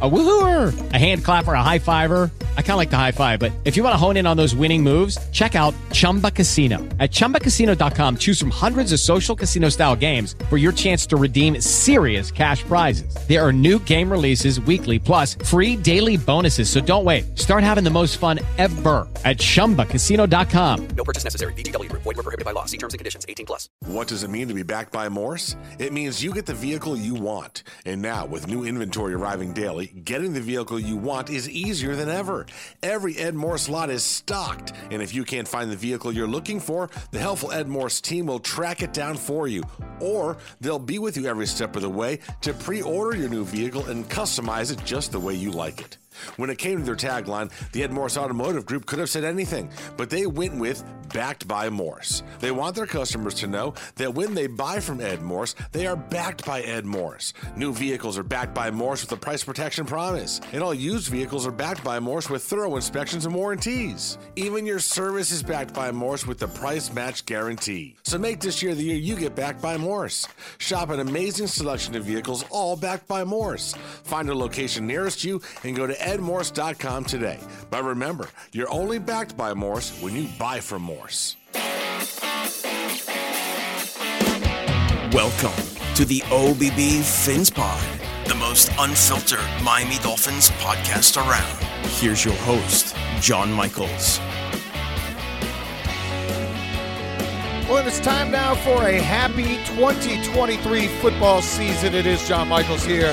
A woohooer, a hand clapper, a high fiver. I kind of like the high five, but if you want to hone in on those winning moves, check out Chumba Casino. At ChumbaCasino.com, choose from hundreds of social casino style games for your chance to redeem serious cash prizes. There are new game releases weekly, plus free daily bonuses. So don't wait. Start having the most fun ever at ChumbaCasino.com. No purchase necessary. VGW Group. Void were prohibited by law. See terms and conditions. 18 plus. What does it mean to be backed by Morse? It means you get the vehicle you want. And now, with new inventory arriving daily, getting the vehicle you want is easier than ever. Every Ed Morse lot is stocked. And if you can't find the vehicle you're looking for, the helpful Ed Morse team will track it down for you. Or they'll be with you every step of the way to pre order your new vehicle and customize it just the way you like it. When it came to their tagline, the Ed Morse Automotive Group could have said anything, but they went with backed by Morse. They want their customers to know that when they buy from Ed Morse, they are backed by Ed Morse. New vehicles are backed by Morse with a price protection promise, and all used vehicles are backed by Morse with thorough inspections and warranties. Even your service is backed by Morse with the price match guarantee. So make this year the year you get backed by Morse. Shop an amazing selection of vehicles, all backed by Morse. Find a location nearest you and go to edmorse.com today. But remember, you're only backed by Morse when you buy from Morse. Welcome to the OBB Fins Pod, the most unfiltered Miami Dolphins podcast around. Here's your host, John Michaels. Well, it's time now for a happy 2023 football season. It is John Michaels here,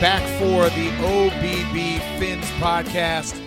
back for the OBB Fins podcast.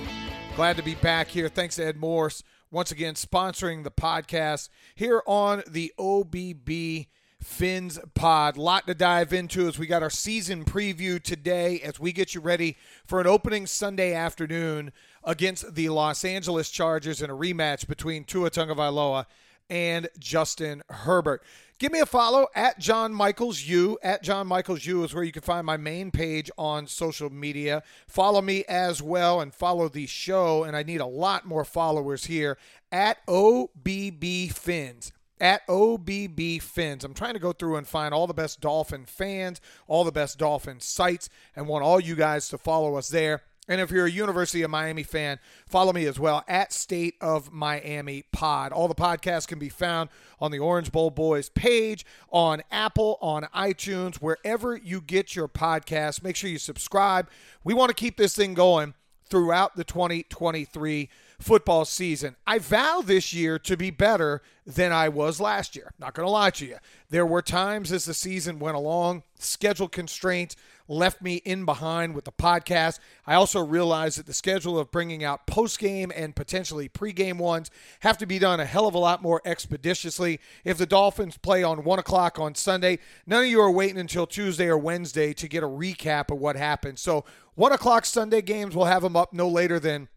Glad to be back here. Thanks to Ed Morse once again sponsoring the podcast here on the OBB Fins Pod. Lot to dive into as we got our season preview today as we get you ready for an opening Sunday afternoon against the Los Angeles Chargers in a rematch between Tua Tagovailoa and Justin Herbert. Give me a follow at John Michaels U. At John Michaels U is where you can find my main page on social media. Follow me as well and follow the show. And I need a lot more followers here at OBB Fins. At OBB Fins. I'm trying to go through and find all the best Dolphin fans, all the best Dolphin sites, and want all you guys to follow us there. And if you're a University of Miami fan, follow me as well at State of Miami Pod. All the podcasts can be found on the Orange Bowl Boys page, on Apple, on iTunes, wherever you get your podcasts. Make sure you subscribe. We want to keep this thing going throughout the 2023 football season. I vow this year to be better than I was last year. Not going to lie to you. There were times as the season went along, schedule constraints left me in behind with the podcast. I also realized that the schedule of bringing out post game and potentially pre-game ones have to be done a hell of a lot more expeditiously. If the Dolphins play on one o'clock on Sunday, none of you are waiting until Tuesday or Wednesday to get a recap of what happened. So one o'clock Sunday games, we'll have them up no later than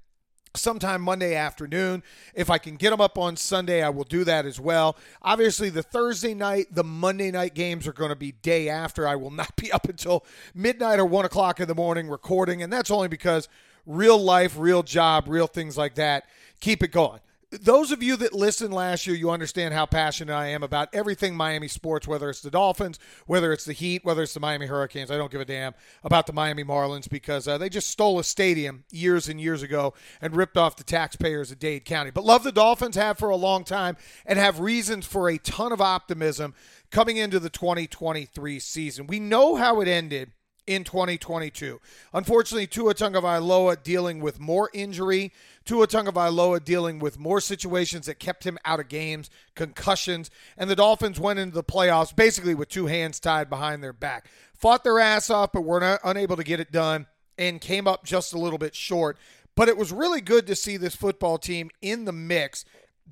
sometime Monday afternoon. If I can get them up on Sunday, I will do that as well. Obviously, the Thursday night, the Monday night games are going to be day after. I will not be up until midnight or one o'clock in the morning recording, and that's only because real life, real job, real things like that keep it going those of you that listened last year, you understand how passionate I am about everything Miami sports, whether it's the Dolphins, whether it's the Heat, whether it's the Miami Hurricanes. I don't give a damn about the Miami Marlins because uh, they just stole a stadium years and years ago and ripped off the taxpayers of Dade County. But love the Dolphins, have for a long time, and have reasons for a ton of optimism coming into the 2023 season. We know how it ended in 2022. Unfortunately, Tua Tagovailoa dealing with more injury, Tua Tagovailoa dealing with more situations that kept him out of games, concussions, and the Dolphins went into the playoffs basically with two hands tied behind their back. Fought their ass off, but were not, unable to get it done and came up just a little bit short. But it was really good to see this football team in the mix,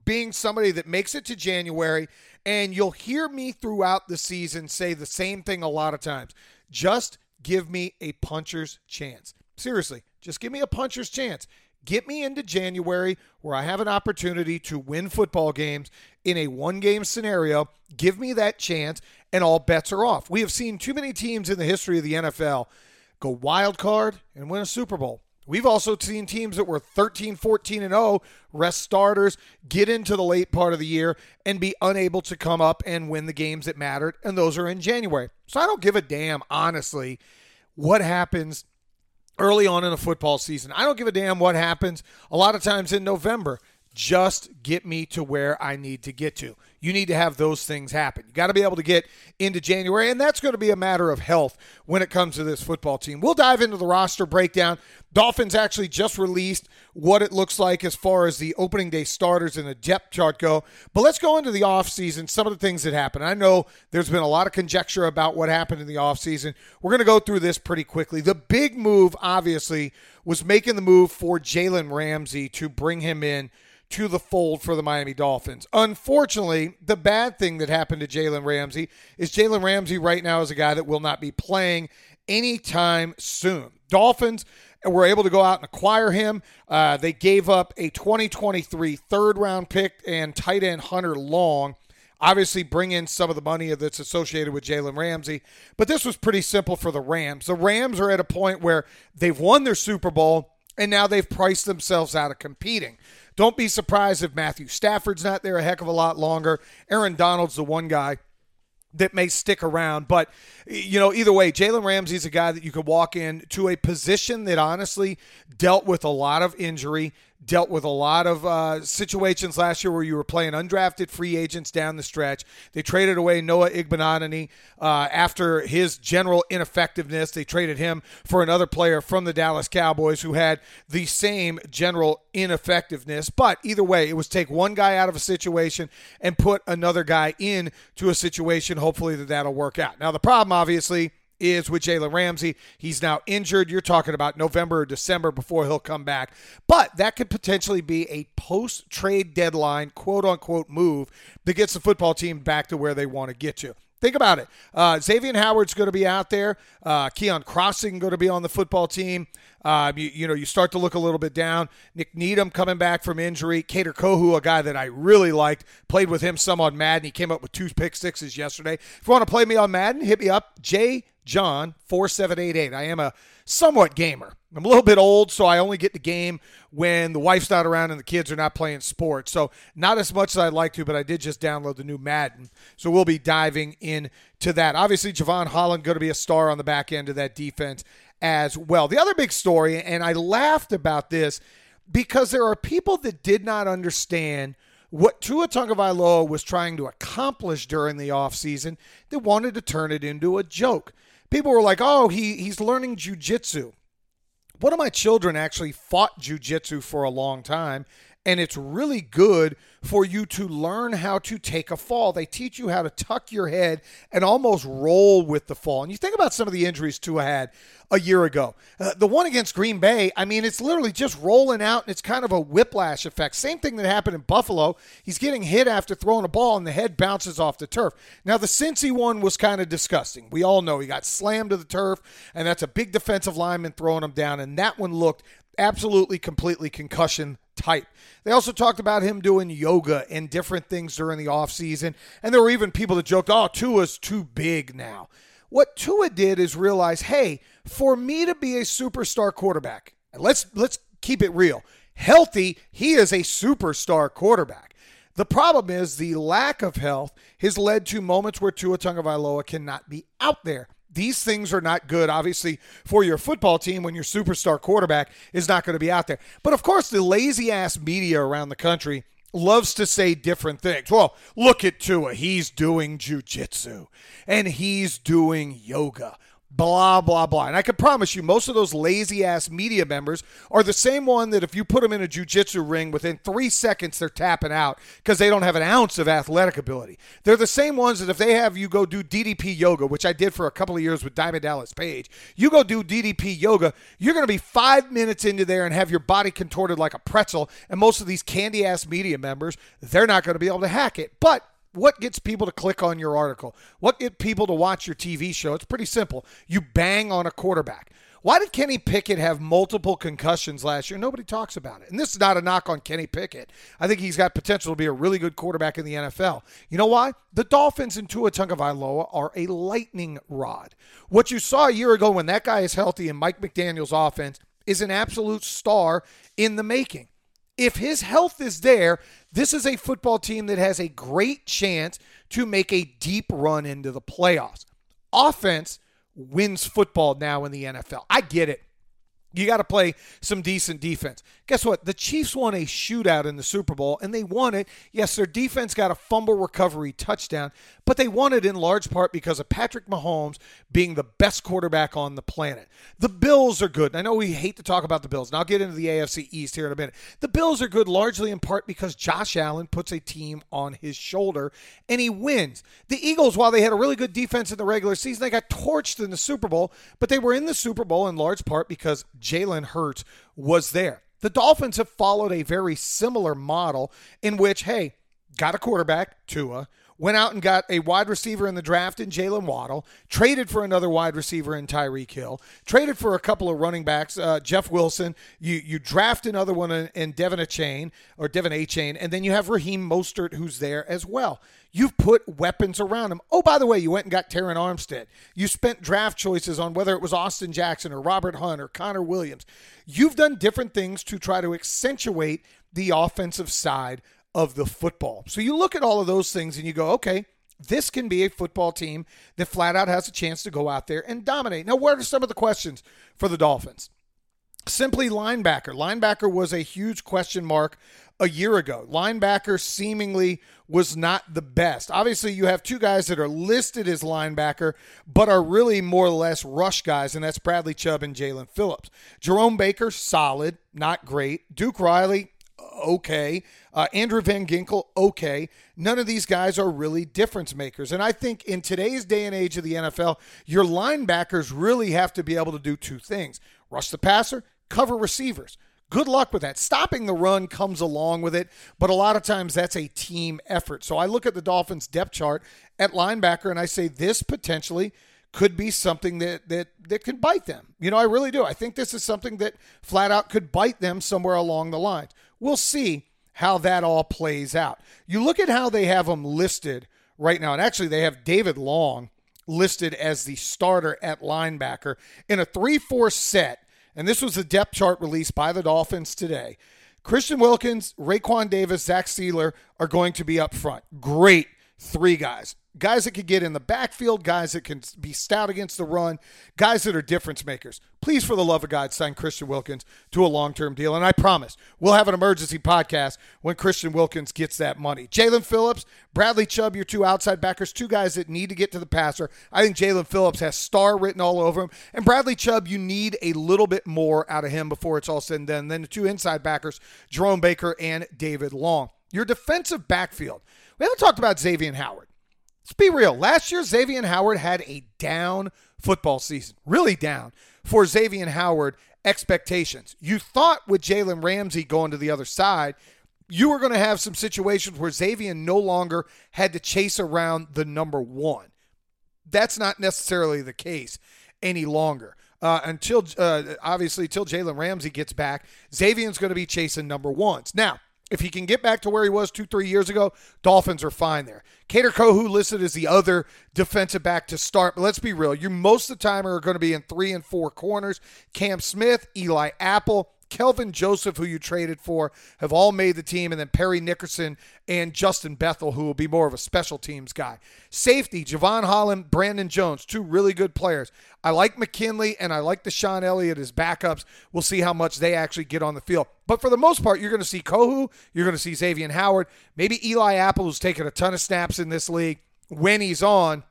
being somebody that makes it to January. And you'll hear me throughout the season say the same thing a lot of times. Just give me a puncher's chance. Seriously, just give me a puncher's chance. Get me into January where I have an opportunity to win football games in a one game scenario. Give me that chance, and all bets are off. We have seen too many teams in the history of the NFL go wild card and win a Super Bowl, We've also seen teams that were 13, 14, and 0 rest starters, get into the late part of the year, and be unable to come up and win the games that mattered. And those are in January. So I don't give a damn, honestly, what happens early on in a football season. I don't give a damn what happens a lot of times in November. Just get me to where I need to get to. You need to have those things happen. You got to be able to get into January, and that's going to be a matter of health when it comes to this football team. We'll dive into the roster breakdown. Dolphins actually just released what it looks like as far as the opening day starters and the depth chart go. But let's go into the offseason, some of the things that happened. I know there's been a lot of conjecture about what happened in the offseason. We're going to go through this pretty quickly. The big move, obviously, was making the move for Jalen Ramsey to bring him in to the fold for the Miami Dolphins. Unfortunately, the bad thing that happened to Jalen Ramsey is Jalen Ramsey right now is a guy that will not be playing anytime soon. Dolphins were able to go out and acquire him. Uh, they gave up a 2023 third round pick and tight end Hunter Long. Obviously, bring in some of the money that's associated with Jalen Ramsey. But this was pretty simple for the Rams. The Rams are at a point where they've won their Super Bowl and now they've priced themselves out of competing. Don't be surprised if Matthew Stafford's not there a heck of a lot longer. Aaron Donald's the one guy that may stick around. But, you know, either way, Jalen Ramsey's a guy that you could walk in to a position that honestly dealt with a lot of injury, dealt with a lot of uh, situations last year where you were playing undrafted free agents down the stretch. They traded away Noah Igbinoghene uh, after his general ineffectiveness. They traded him for another player from the Dallas Cowboys who had the same general ineffectiveness. But either way, it was take one guy out of a situation and put another guy in to a situation. Hopefully that that'll work out. Now the problem, obviously is with Jalen Ramsey. He's now injured. You're talking about November or December before he'll come back. But that could potentially be a post trade deadline, quote unquote, move that gets the football team back to where they want to get to. Think about it. Uh, Xavier Howard's going to be out there. Uh, Keion Crossen going to be on the football team. Uh, you, you, know, you start to look a little bit down. Nik Needham coming back from injury. Kader Kohou, a guy that I really liked, played with him some on Madden. He came up with two pick sixes yesterday. If you want to play me on Madden, hit me up. J John 4788. I am a somewhat gamer. I'm a little bit old, so I only get the game when the wife's not around and the kids are not playing sports. So not as much as I'd like to, but I did just download the new Madden. So we'll be diving into that. Obviously, Jevon Holland going to be a star on the back end of that defense as well. The other big story, and I laughed about this because there are people that did not understand – what Tua Tagovailoa was trying to accomplish during the offseason, they wanted to turn it into a joke people were like, "Oh, he he's learning jujitsu." One of my children actually fought jujitsu for a long time, and it's really good for you to learn how to take a fall. They teach you how to tuck your head and almost roll with the fall. And you think about some of the injuries Tua had a year ago. Uh, the one against Green Bay, I mean, it's literally just rolling out, and it's kind of a whiplash effect. Same thing that happened in Buffalo. He's getting hit after throwing a ball, and the head bounces off the turf. Now, the Cincy one was kind of disgusting. We all know he got slammed to the turf, and that's a big defensive lineman throwing him down, and that one looked absolutely, completely concussion type. They also talked about him doing yoga and different things during the offseason. And there were even people that joked, oh, Tua's too big now. What Tua did is realize, hey, for me to be a superstar quarterback, let's let's keep it real. Healthy, he is a superstar quarterback. The problem is the lack of health has led to moments where Tua Tagovailoa cannot be out there. These things are not good, obviously, for your football team when your superstar quarterback is not going to be out there. But of course, the lazy ass media around the country loves to say different things. Well, look at Tua. He's doing jujitsu and he's doing yoga blah, blah, blah. And I can promise you, most of those lazy ass media members are the same one that if you put them in a jujitsu ring, within three seconds, they're tapping out because they don't have an ounce of athletic ability. They're the same ones that if they have you go do DDP yoga, which I did for a couple of years with Diamond Dallas Page, you go do DDP yoga, you're going to be five minutes into there and have your body contorted like a pretzel. And most of these candy ass media members, they're not going to be able to hack it. But what gets people to click on your article? What get people to watch your TV show? It's pretty simple. You bang on a quarterback. Why did Kenny Pickett have multiple concussions last year? Nobody talks about it. And this is not a knock on Kenny Pickett. I think he's got potential to be a really good quarterback in the NFL. You know why? The Dolphins and Tua Tagovailoa are a lightning rod. What you saw a year ago when that guy is healthy and Mike McDaniel's offense is an absolute star in the making. If his health is there, this is a football team that has a great chance to make a deep run into the playoffs. Offense wins football now in the NFL. I get it. You got to play some decent defense. Guess what? The Chiefs won a shootout in the Super Bowl, and they won it. Yes, their defense got a fumble recovery touchdown, but they won it in large part because of Patrick Mahomes being the best quarterback on the planet. The Bills are good. I know we hate to talk about the Bills, and I'll get into the AFC East here in a minute. The Bills are good largely in part because Josh Allen puts a team on his shoulder, and he wins. The Eagles, while they had a really good defense in the regular season, they got torched in the Super Bowl, but they were in the Super Bowl in large part because Jalen Hurts was there. The Dolphins have followed a very similar model in which, hey, got a quarterback, Tua, went out and got a wide receiver in the draft in Jaylen Waddle, traded for another wide receiver in Tyreek Hill, traded for a couple of running backs, uh, Jeff Wilson. You you draft another one in, in Devin Achane or Devin Achane, and then you have Raheem Mostert who's there as well. You've put weapons around him. Oh, by the way, you went and got Terron Armstead. You spent draft choices on whether it was Austin Jackson or Robert Hunt or Connor Williams. You've done different things to try to accentuate the offensive side of the football. So you look at all of those things and you go, okay, this can be a football team that flat out has a chance to go out there and dominate. Now, what are some of the questions for the Dolphins? Simply linebacker. Linebacker was a huge question mark a year ago. Linebacker seemingly was not the best. Obviously, you have two guys that are listed as linebacker, but are really more or less rush guys, and that's Bradley Chubb and Jaelan Phillips. Jerome Baker, solid, not great. Duke Riley, okay. Uh, Andrew Van Ginkel, okay. None of these guys are really difference makers. And I think in today's day and age of the NFL, your linebackers really have to be able to do two things rush the passer, cover receivers. Good luck with that. Stopping the run comes along with it, but a lot of times that's a team effort. So I look at the Dolphins depth chart at linebacker and I say this potentially could be something that that that could bite them. You know, I really do. I think this is something that flat out could bite them somewhere along the lines. We'll see how that all plays out. You look at how they have them listed right now, and actually they have David Long listed as the starter at linebacker in a 3-4 set and this was the depth chart released by the Dolphins today. Christian Wilkins, Raekwon Davis, Zach Sieler are going to be up front. Great three guys guys that could get in the backfield, guys that can be stout against the run, guys that are difference makers. Please, for the love of God, sign Christian Wilkins to a long term deal. And I promise we'll have an emergency podcast when Christian Wilkins gets that money. Jaelan Phillips, Bradley Chubb, your two outside backers, two guys that need to get to the passer. I think Jaelan Phillips has star written all over him. And Bradley Chubb, you need a little bit more out of him before it's all said and done. Then the two inside backers, Jerome Baker and David Long. Your defensive backfield. We haven't talked about Xavier Howard. Let's be real. Last year, Xavier Howard had a down football season, really down for Xavier Howard expectations. You thought with Jalen Ramsey going to the other side, you were going to have some situations where Xavier no longer had to chase around the number one. That's not necessarily the case any longer. Uh, until uh, obviously, until Jalen Ramsey gets back, Xavier's going to be chasing number ones. Now, if he can get back to where he was two, three years ago, Dolphins are fine there. Kader Kohou listed as the other defensive back to start, but let's be real. You most of the time are going to be in three and four corners. Cam Smith, Eli Apple, Kelvin Joseph, who you traded for, have all made the team, and then Parry Nickerson and Justin Bethel, who will be more of a special teams guy. Safety, Jevon Holland, Brandon Jones, two really good players. I like McKinley and I like DeShon Elliott as backups. We'll see how much they actually get on the field. But for the most part, you're going to see Kohou, you're going to see Xavier Howard, maybe Eli Apple, who's taken a ton of snaps in this league when he's on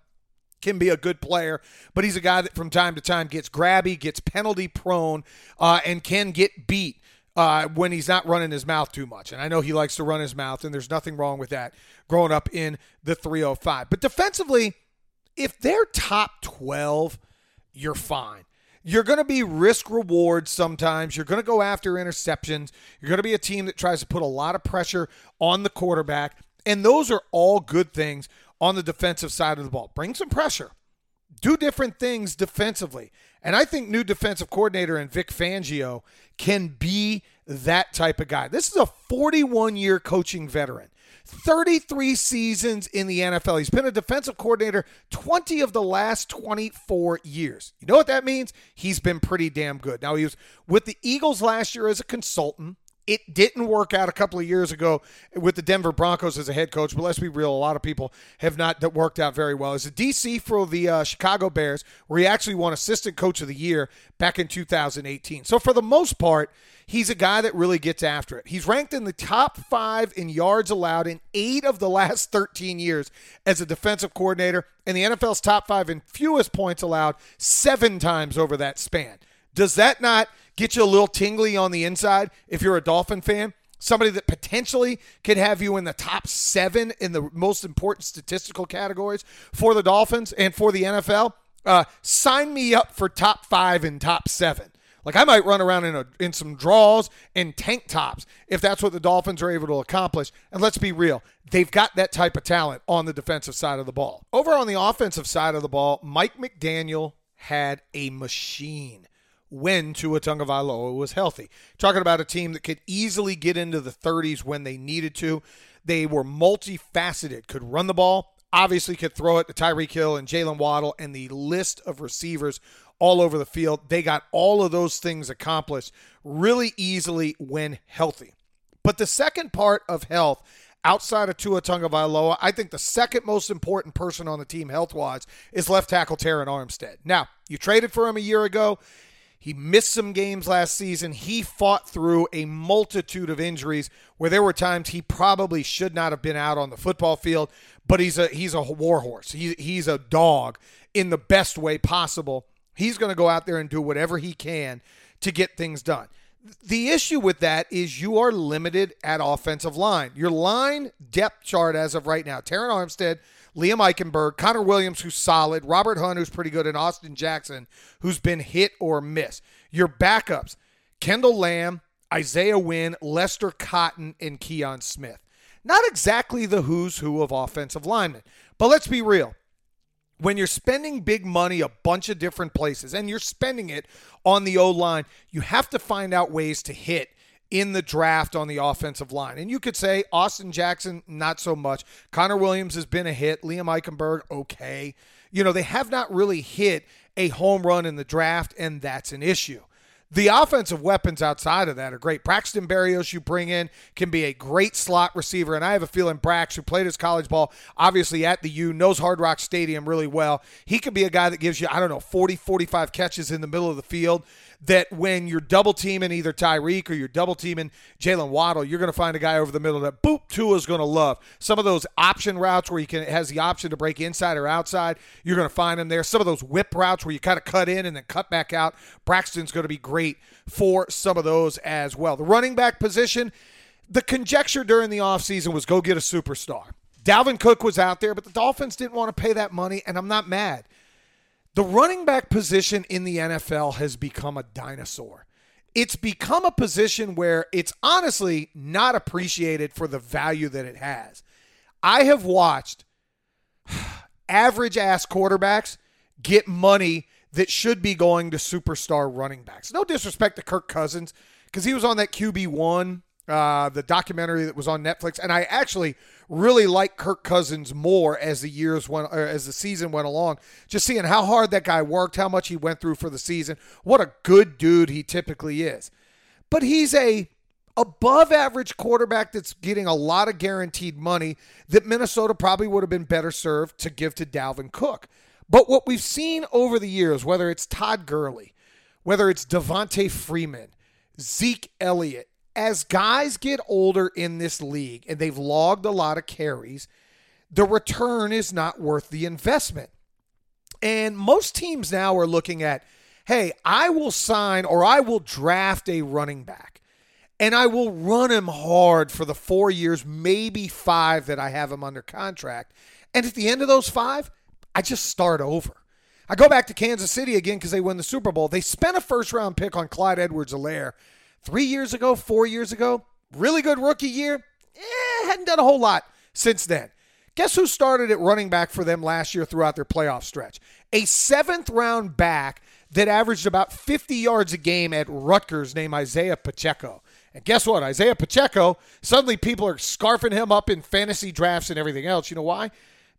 can be a good player, but he's a guy that from time to time gets grabby, gets penalty prone, uh, and can get beat uh, when he's not running his mouth too much. And I know he likes to run his mouth, and there's nothing wrong with that growing up in the 305. But defensively, if they're top 12, you're fine. You're going to be risk reward sometimes. You're going to go after interceptions. You're going to be a team that tries to put a lot of pressure on the quarterback. And those are all good things on the defensive side of the ball. Bring some pressure. Do different things defensively. And I think new defensive coordinator and Vic Fangio can be that type of guy. This is a 41 year coaching veteran. 33 seasons in the NFL. He's been a defensive coordinator 20 of the last 24 years. You know what that means? He's been pretty damn good. Now, he was with the Eagles last year as a consultant. It didn't work out a couple of years ago with the Denver Broncos as a head coach, but let's be real, a lot of people have not that worked out very well. As a DC for the uh, Chicago Bears, where he actually won Assistant Coach of the Year back in 2018. So for the most part, he's a guy that really gets after it. He's ranked in the top five in yards allowed in eight of the last 13 years as a defensive coordinator, and the NFL's top five in fewest points allowed seven times over that span. Does that not get you a little tingly on the inside if you're a Dolphin fan? Somebody that potentially could have you in the top seven in the most important statistical categories for the Dolphins and for the NFL. Uh, sign me up for top five and top seven. Like I might run around in a, in some draws and tank tops if that's what the Dolphins are able to accomplish. And let's be real, they've got that type of talent on the defensive side of the ball. Over on the offensive side of the ball, Mike McDaniel had a machine when Tua Tagovailoa was healthy. Talking about a team that could easily get into the 30s when they needed to. They were multifaceted, could run the ball, obviously could throw it to Tyreek Hill and Jaylen Waddle and the list of receivers all over the field. They got all of those things accomplished really easily when healthy. But the second part of health outside of Tua Tagovailoa, I think the second most important person on the team health-wise is left tackle Terron Armstead. Now, you traded for him a year ago. He missed some games last season. He fought through a multitude of injuries where there were times he probably should not have been out on the football field, but he's a he's a warhorse. He, he's a dog in the best way possible. He's going to go out there and do whatever he can to get things done. The issue with that is you are limited at offensive line. Your line depth chart as of right now, Terron Armstead – Liam Eichenberg, Connor Williams, who's solid, Robert Hunt, who's pretty good, and Austin Jackson, who's been hit or miss. Your backups, Kendall Lamm, Isaiah Wynn, Lester Cotton, and Kion Smith. Not exactly the who's who of offensive linemen, but let's be real. When you're spending big money a bunch of different places and you're spending it on the O line, you have to find out ways to hit in the draft on the offensive line. And you could say Austin Jackson, not so much. Connor Williams has been a hit. Liam Eichenberg, okay. You know, they have not really hit a home run in the draft, and that's an issue. The offensive weapons outside of that are great. Braxton Berrios, you bring in, can be a great slot receiver. And I have a feeling Brax, who played his college ball, obviously at the U, knows Hard Rock Stadium really well. He could be a guy that gives you, I don't know, 40, 45 catches in the middle of the field that when you're double teaming either Tyreek or you're double teaming Jaylen Waddle, you're going to find a guy over the middle that boop Tua's going to love. Some of those option routes where he can has the option to break inside or outside, you're going to find him there. Some of those whip routes where you kind of cut in and then cut back out, Braxton's going to be great for some of those as well. The running back position, the conjecture during the offseason was go get a superstar. Dalvin Cook was out there, but the Dolphins didn't want to pay that money, and I'm not mad. The running back position in the NFL has become a dinosaur. It's become a position where it's honestly not appreciated for the value that it has. I have watched average ass quarterbacks get money that should be going to superstar running backs. No disrespect to Kirk Cousins because he was on that QB1, uh, the documentary that was on Netflix, and I actually really like Kirk Cousins more as the years went as the season went along. Just seeing how hard that guy worked, how much he went through for the season. What a good dude he typically is. But he's a above average quarterback that's getting a lot of guaranteed money that Minnesota probably would have been better served to give to Dalvin Cook. But what we've seen over the years, whether it's Todd Gurley, whether it's Devonta Freeman, Zeke Elliott, as guys get older in this league and they've logged a lot of carries, the return is not worth the investment. And most teams now are looking at, hey, I will sign or I will draft a running back and I will run him hard for the four years, maybe five that I have him under contract. And at the end of those five, I just start over. I go back to Kansas City again because they win the Super Bowl. They spent a first round pick on Clyde Edwards Helaire three years ago, four years ago. Really good rookie year. Eh, hadn't done a whole lot since then. Guess who started at running back for them last year throughout their playoff stretch? A seventh round back that averaged about 50 yards a game at Rutgers named Isaiah Pacheco. And guess what? Isaiah Pacheco, suddenly people are scarfing him up in fantasy drafts and everything else. You know why?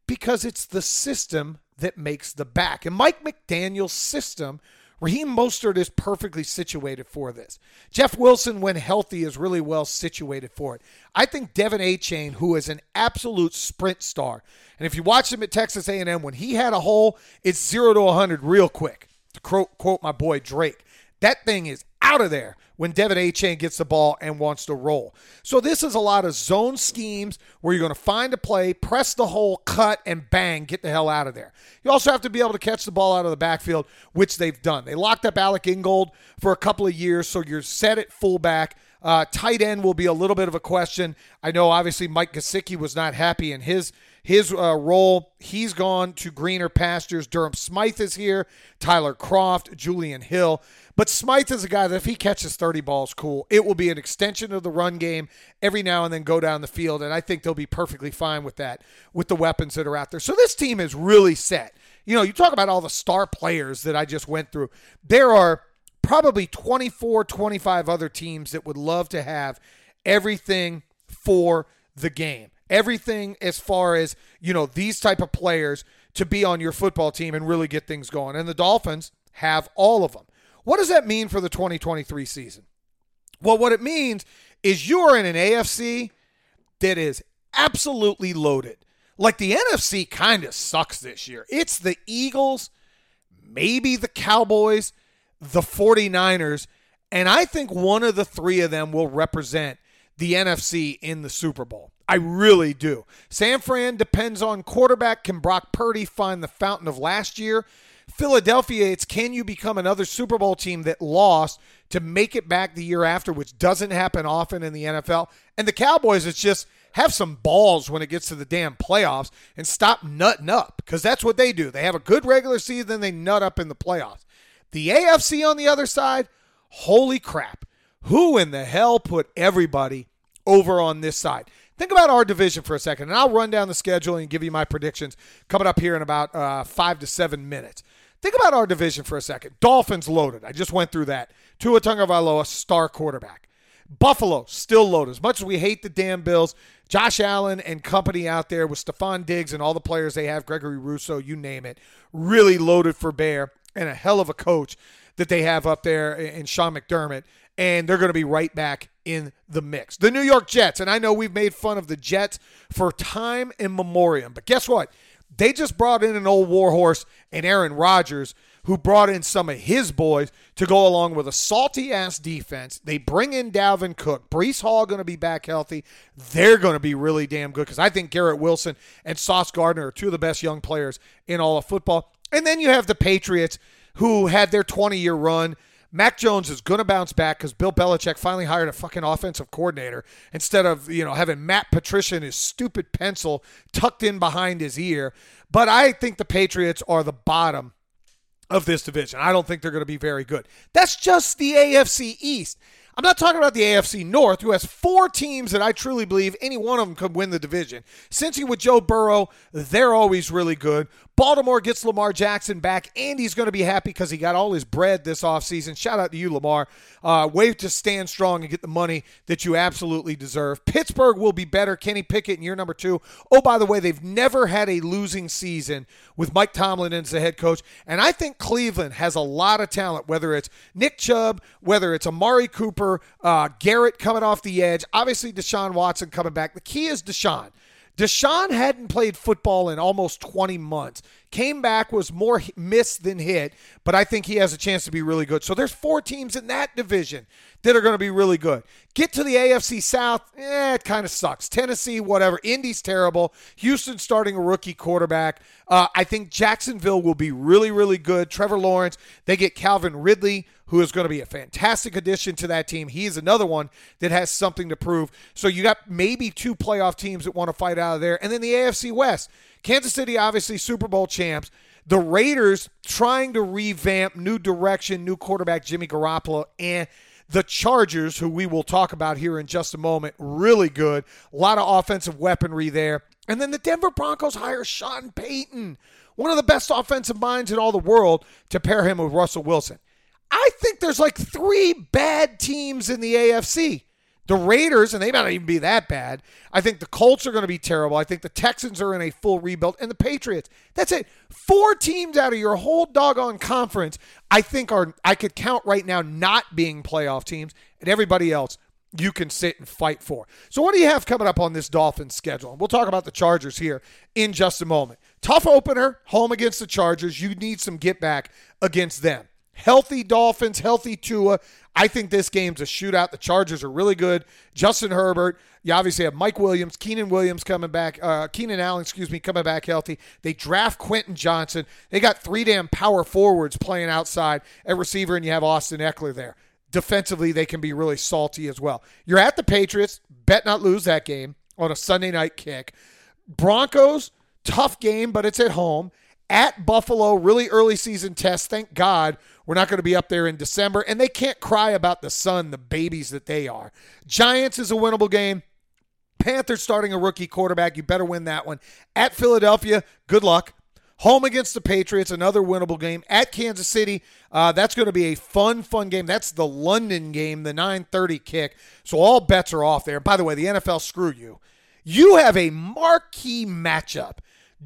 Because it's the system that makes the back. And Mike McDaniel's system, Raheem Mostert is perfectly situated for this. Jeff Wilson, when healthy, is really well situated for it. I think Devin Achane, who is an absolute sprint star, and if you watch him at Texas A&M, when he had a hole, it's zero to 100 real quick. To quote, quote my boy Drake, that thing is out of there when Devin Achane gets the ball and wants to roll. So this is a lot of zone schemes where you're going to find a play, press the hole, cut, and bang, get the hell out of there. You also have to be able to catch the ball out of the backfield, which they've done. They locked up Alec Ingold for a couple of years, so you're set at fullback. Uh, tight end will be a little bit of a question. I know obviously Mike Gesicki was not happy in his his uh, role. He's gone to greener pastures. Durham Smythe is here. Tyler Kroft, Julian Hill. But Smythe is a guy that if he catches 30 balls, cool. It will be an extension of the run game every now and then go down the field. And I think they'll be perfectly fine with that with the weapons that are out there. So this team is really set. You know, you talk about all the star players that I just went through. There are probably 24, 25 other teams that would love to have everything for the game. Everything as far as, you know, these type of players to be on your football team and really get things going. And the Dolphins have all of them. What does that mean for the 2023 season? Well, what it means is you're in an AFC that is absolutely loaded. Like the NFC kind of sucks this year. It's the Eagles, maybe the Cowboys, the 49ers, and I think one of the three of them will represent the NFC in the Super Bowl. I really do. San Fran depends on quarterback. Can Brock Purdy find the fountain of last year? Philadelphia, it's can you become another Super Bowl team that lost to make it back the year after, which doesn't happen often in the NFL. And the Cowboys, it's just have some balls when it gets to the damn playoffs and stop nutting up because that's what they do. They have a good regular season, then they nut up in the playoffs. The AFC on the other side, holy crap. Who in the hell put everybody over on this side? Think about our division for a second, and I'll run down the schedule and give you my predictions coming up here in about uh, five to seven minutes. Think about our division for a second. Dolphins loaded. I just went through that. Tua Tagovailoa, star quarterback. Buffalo still loaded. As much as we hate the damn Bills, Josh Allen and company out there with Stefon Diggs and all the players they have, Gregory Rousseau, you name it, really loaded for bear and a hell of a coach that they have up there in Sean McDermott. And they're going to be right back in the mix. The New York Jets, and I know we've made fun of the Jets for time in memoriam, but guess what? They just brought in an old warhorse and Aaron Rodgers, who brought in some of his boys to go along with a salty ass defense. They bring in Dalvin Cook. Breece Hall going to be back healthy. They're going to be really damn good because I think Garrett Wilson and Sauce Gardner are two of the best young players in all of football. And then you have the Patriots who had their 20 year run. Mac Jones is going to bounce back because Bill Belichick finally hired a fucking offensive coordinator instead of, you know, having Matt Patricia and his stupid pencil tucked in behind his ear. But I think the Patriots are the bottom of this division. I don't think they're going to be very good. That's just the AFC East. I'm not talking about the AFC North, who has four teams that I truly believe any one of them could win the division. Since Cincy with Joe Burrow, they're always really good. Baltimore gets Lamar Jackson back. and he's going to be happy because he got all his bread this offseason. Shout out to you, Lamar. Uh, way to stand strong and get the money that you absolutely deserve. Pittsburgh will be better. Kenny Pickett in year number two. Oh, by the way, they've never had a losing season with Mike Tomlin as the head coach. And I think Cleveland has a lot of talent, whether it's Nick Chubb, whether it's Amari Cooper, uh, Garrett coming off the edge, obviously Deshaun Watson coming back. The key is Deshaun. Deshaun hadn't played football in almost 20 months. Came back, was more missed than hit, but I think he has a chance to be really good. So there's four teams in that division that are going to be really good. Get to the AFC South, eh, it kind of sucks. Tennessee, whatever. Indy's terrible. Houston starting a rookie quarterback. Uh, I think Jacksonville will be really, really good. Trevor Lawrence. They get Calvin Ridley who is going to be a fantastic addition to that team. He is another one that has something to prove. So you got maybe two playoff teams that want to fight out of there. And then the AFC West. Kansas City, obviously, Super Bowl champs. The Raiders trying to revamp, new direction, new quarterback, Jimmy Garoppolo, and the Chargers, who we will talk about here in just a moment, really good. A lot of offensive weaponry there. And then the Denver Broncos hire Sean Payton, one of the best offensive minds in all the world, to pair him with Russell Wilson. I think there's like three bad teams in the AFC. The Raiders, and they might not even be that bad. I think the Colts are going to be terrible. I think the Texans are in a full rebuild, and the Patriots. That's it. Four teams out of your whole doggone conference, I think are I could count right now not being playoff teams, and everybody else you can sit and fight for. So, what do you have coming up on this Dolphins schedule? We'll talk about the Chargers here in just a moment. Tough opener, home against the Chargers. You need some get back against them. Healthy Dolphins, healthy Tua. I think this game's a shootout. The Chargers are really good. Justin Herbert. You obviously have Mike Williams, Keenan Williams coming back, uh, Keenan Allen, excuse me, coming back healthy. They draft Quentin Johnston. They got three damn power forwards playing outside at receiver, and you have Austin Ekeler there. Defensively, they can be really salty as well. You're at the Patriots. Bet not lose that game on a Sunday night kick. Broncos, tough game, but it's at home. At Buffalo, really early season test. Thank God we're not going to be up there in December, and they can't cry about the sun, the babies that they are. Giants is a winnable game. Panthers starting a rookie quarterback. You better win that one. At Philadelphia, good luck. Home against the Patriots, another winnable game. At Kansas City, uh, that's going to be a fun, fun game. That's the London game, the 9:30 kick. So all bets are off there. By the way, the NFL, screw you. You have a marquee matchup.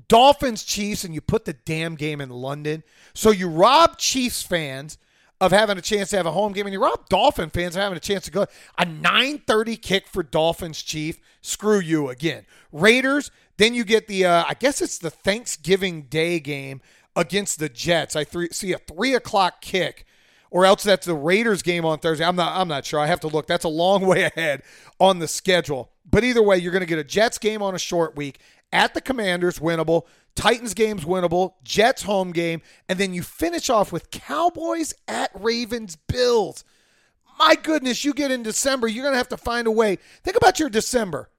Dolphins Chiefs and you put the damn game in London. So you rob Chiefs fans of having a chance to have a home game and you rob Dolphin fans of having a chance to go a 9:30 kick for Dolphins Chief. Screw you again. Raiders, then you get the uh, I guess it's the Thanksgiving Day game against the Jets. I see a three o'clock kick or else that's the Raiders game on Thursday. I'm not I'm not sure. I have to look. That's a long way ahead on the schedule. But either way, you're going to get a Jets game on a short week at the Commanders, winnable. Titans game's winnable. Jets home game, and then you finish off with Cowboys at Ravens, Bills. My goodness, you get in December, you're going to have to find a way. Think about your December.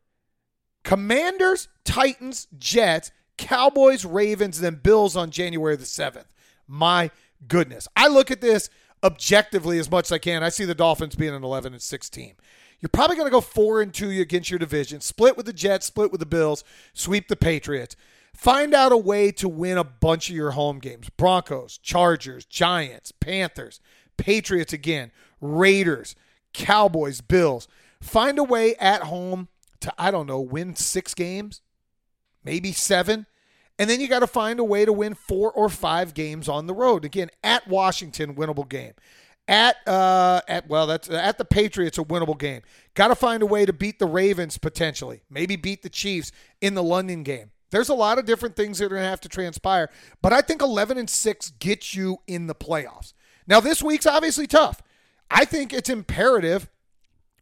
Commanders, Titans, Jets, Cowboys, Ravens, then Bills on January the 7th. My goodness. I look at this objectively as much as I can. I see the Dolphins being an 11 and 6 team. You're probably going to go 4 and 2 against your division, split with the Jets, split with the Bills, sweep the Patriots. Find out a way to win a bunch of your home games. Broncos, Chargers, Giants, Panthers, Patriots again, Raiders, Cowboys, Bills. Find a way at home to I don't know, win 6 games, maybe 7 and then you got to find a way to win four or five games on the road. Again, at Washington, winnable game. At uh, at well, that's at the Patriots, a winnable game. Got to find a way to beat the Ravens potentially. Maybe beat the Chiefs in the London game. There's a lot of different things that are going to have to transpire, but I think 11 and 6 gets you in the playoffs. Now, this week's obviously tough. I think it's imperative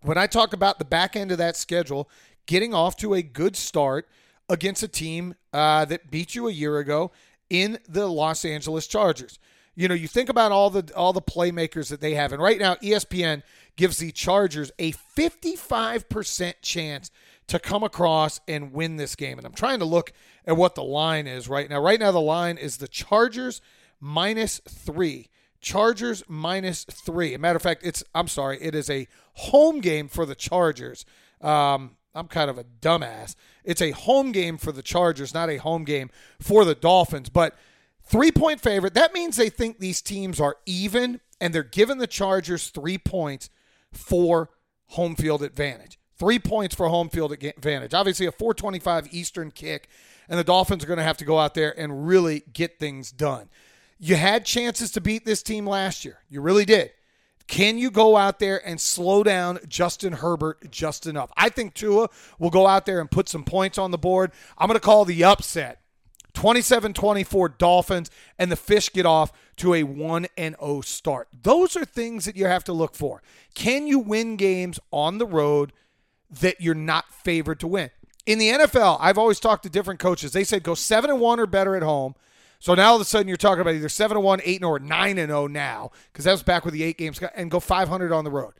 when I talk about the back end of that schedule, getting off to a good start against a team uh, that beat you a year ago in the Los Angeles Chargers. You know, you think about all the all the playmakers that they have, and right now ESPN gives the Chargers a 55% chance to come across and win this game. And I'm trying to look at what the line is right now. Right now, the line is the Chargers minus three. Chargers minus three. A matter of fact, it's I'm sorry, it is a home game for the Chargers. Um, I'm kind of a dumbass. It's a home game for the Chargers, not a home game for the Dolphins. But three point favorite, that means they think these teams are even and they're giving the Chargers three points for home field advantage. Three points for home field advantage. Obviously, a 425 Eastern kick, and the Dolphins are going to have to go out there and really get things done. You had chances to beat this team last year. You really did. Can you go out there and slow down Justin Herbert just enough? I think Tua will go out there and put some points on the board. I'm going to call the upset 27 24 Dolphins, and the Fish get off to a 1 0 start. Those are things that you have to look for. Can you win games on the road that you're not favored to win? In the NFL, I've always talked to different coaches. They said go 7 and 1 or better at home so now all of a sudden you're talking about either 7 and 1, 8 and oh, or 9 and 0 now because that was back with the 8 games and go 500 on the road.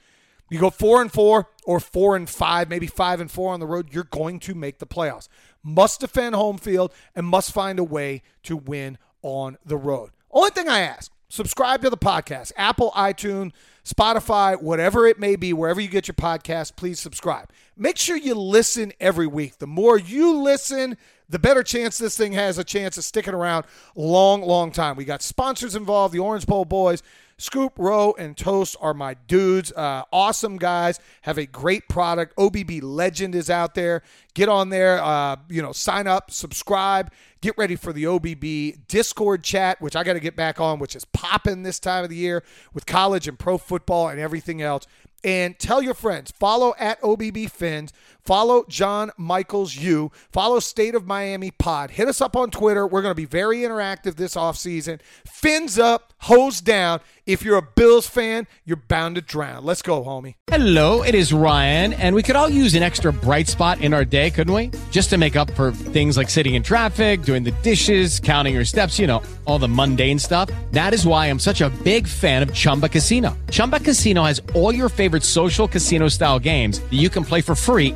You go 4 and 4 or 4 and 5, maybe 5 and 4 on the road, you're going to make the playoffs. Must defend home field and must find a way to win on the road. Only thing I ask, subscribe to the podcast. Apple, iTunes, Spotify, whatever it may be, wherever you get your podcast, please subscribe. Make sure you listen every week. The more you listen, the better chance this thing has a chance of sticking around long, long time. We got sponsors involved, the Orange Bowl boys. Scoop, Row, and Toast are my dudes. Uh, awesome guys. Have a great product. OBB Legend is out there. Get on there. Uh, you know, sign up, subscribe. Get ready for the OBB Discord chat, which I got to get back on, which is popping this time of the year with college and pro football and everything else and tell your friends. Follow at OBB Fins. Follow John Michaels U. Follow State of Miami Pod. Hit us up on Twitter. We're going to be very interactive this offseason. Fins up, hose down. If you're a Bills fan, you're bound to drown. Let's go, homie. Hello, it is Ryan, and we could all use an extra bright spot in our day, couldn't we? Just to make up for things like sitting in traffic, doing the dishes, counting your steps, you know, all the mundane stuff. That is why I'm such a big fan of Chumba Casino. Chumba Casino has all your favorite social casino style games that you can play for free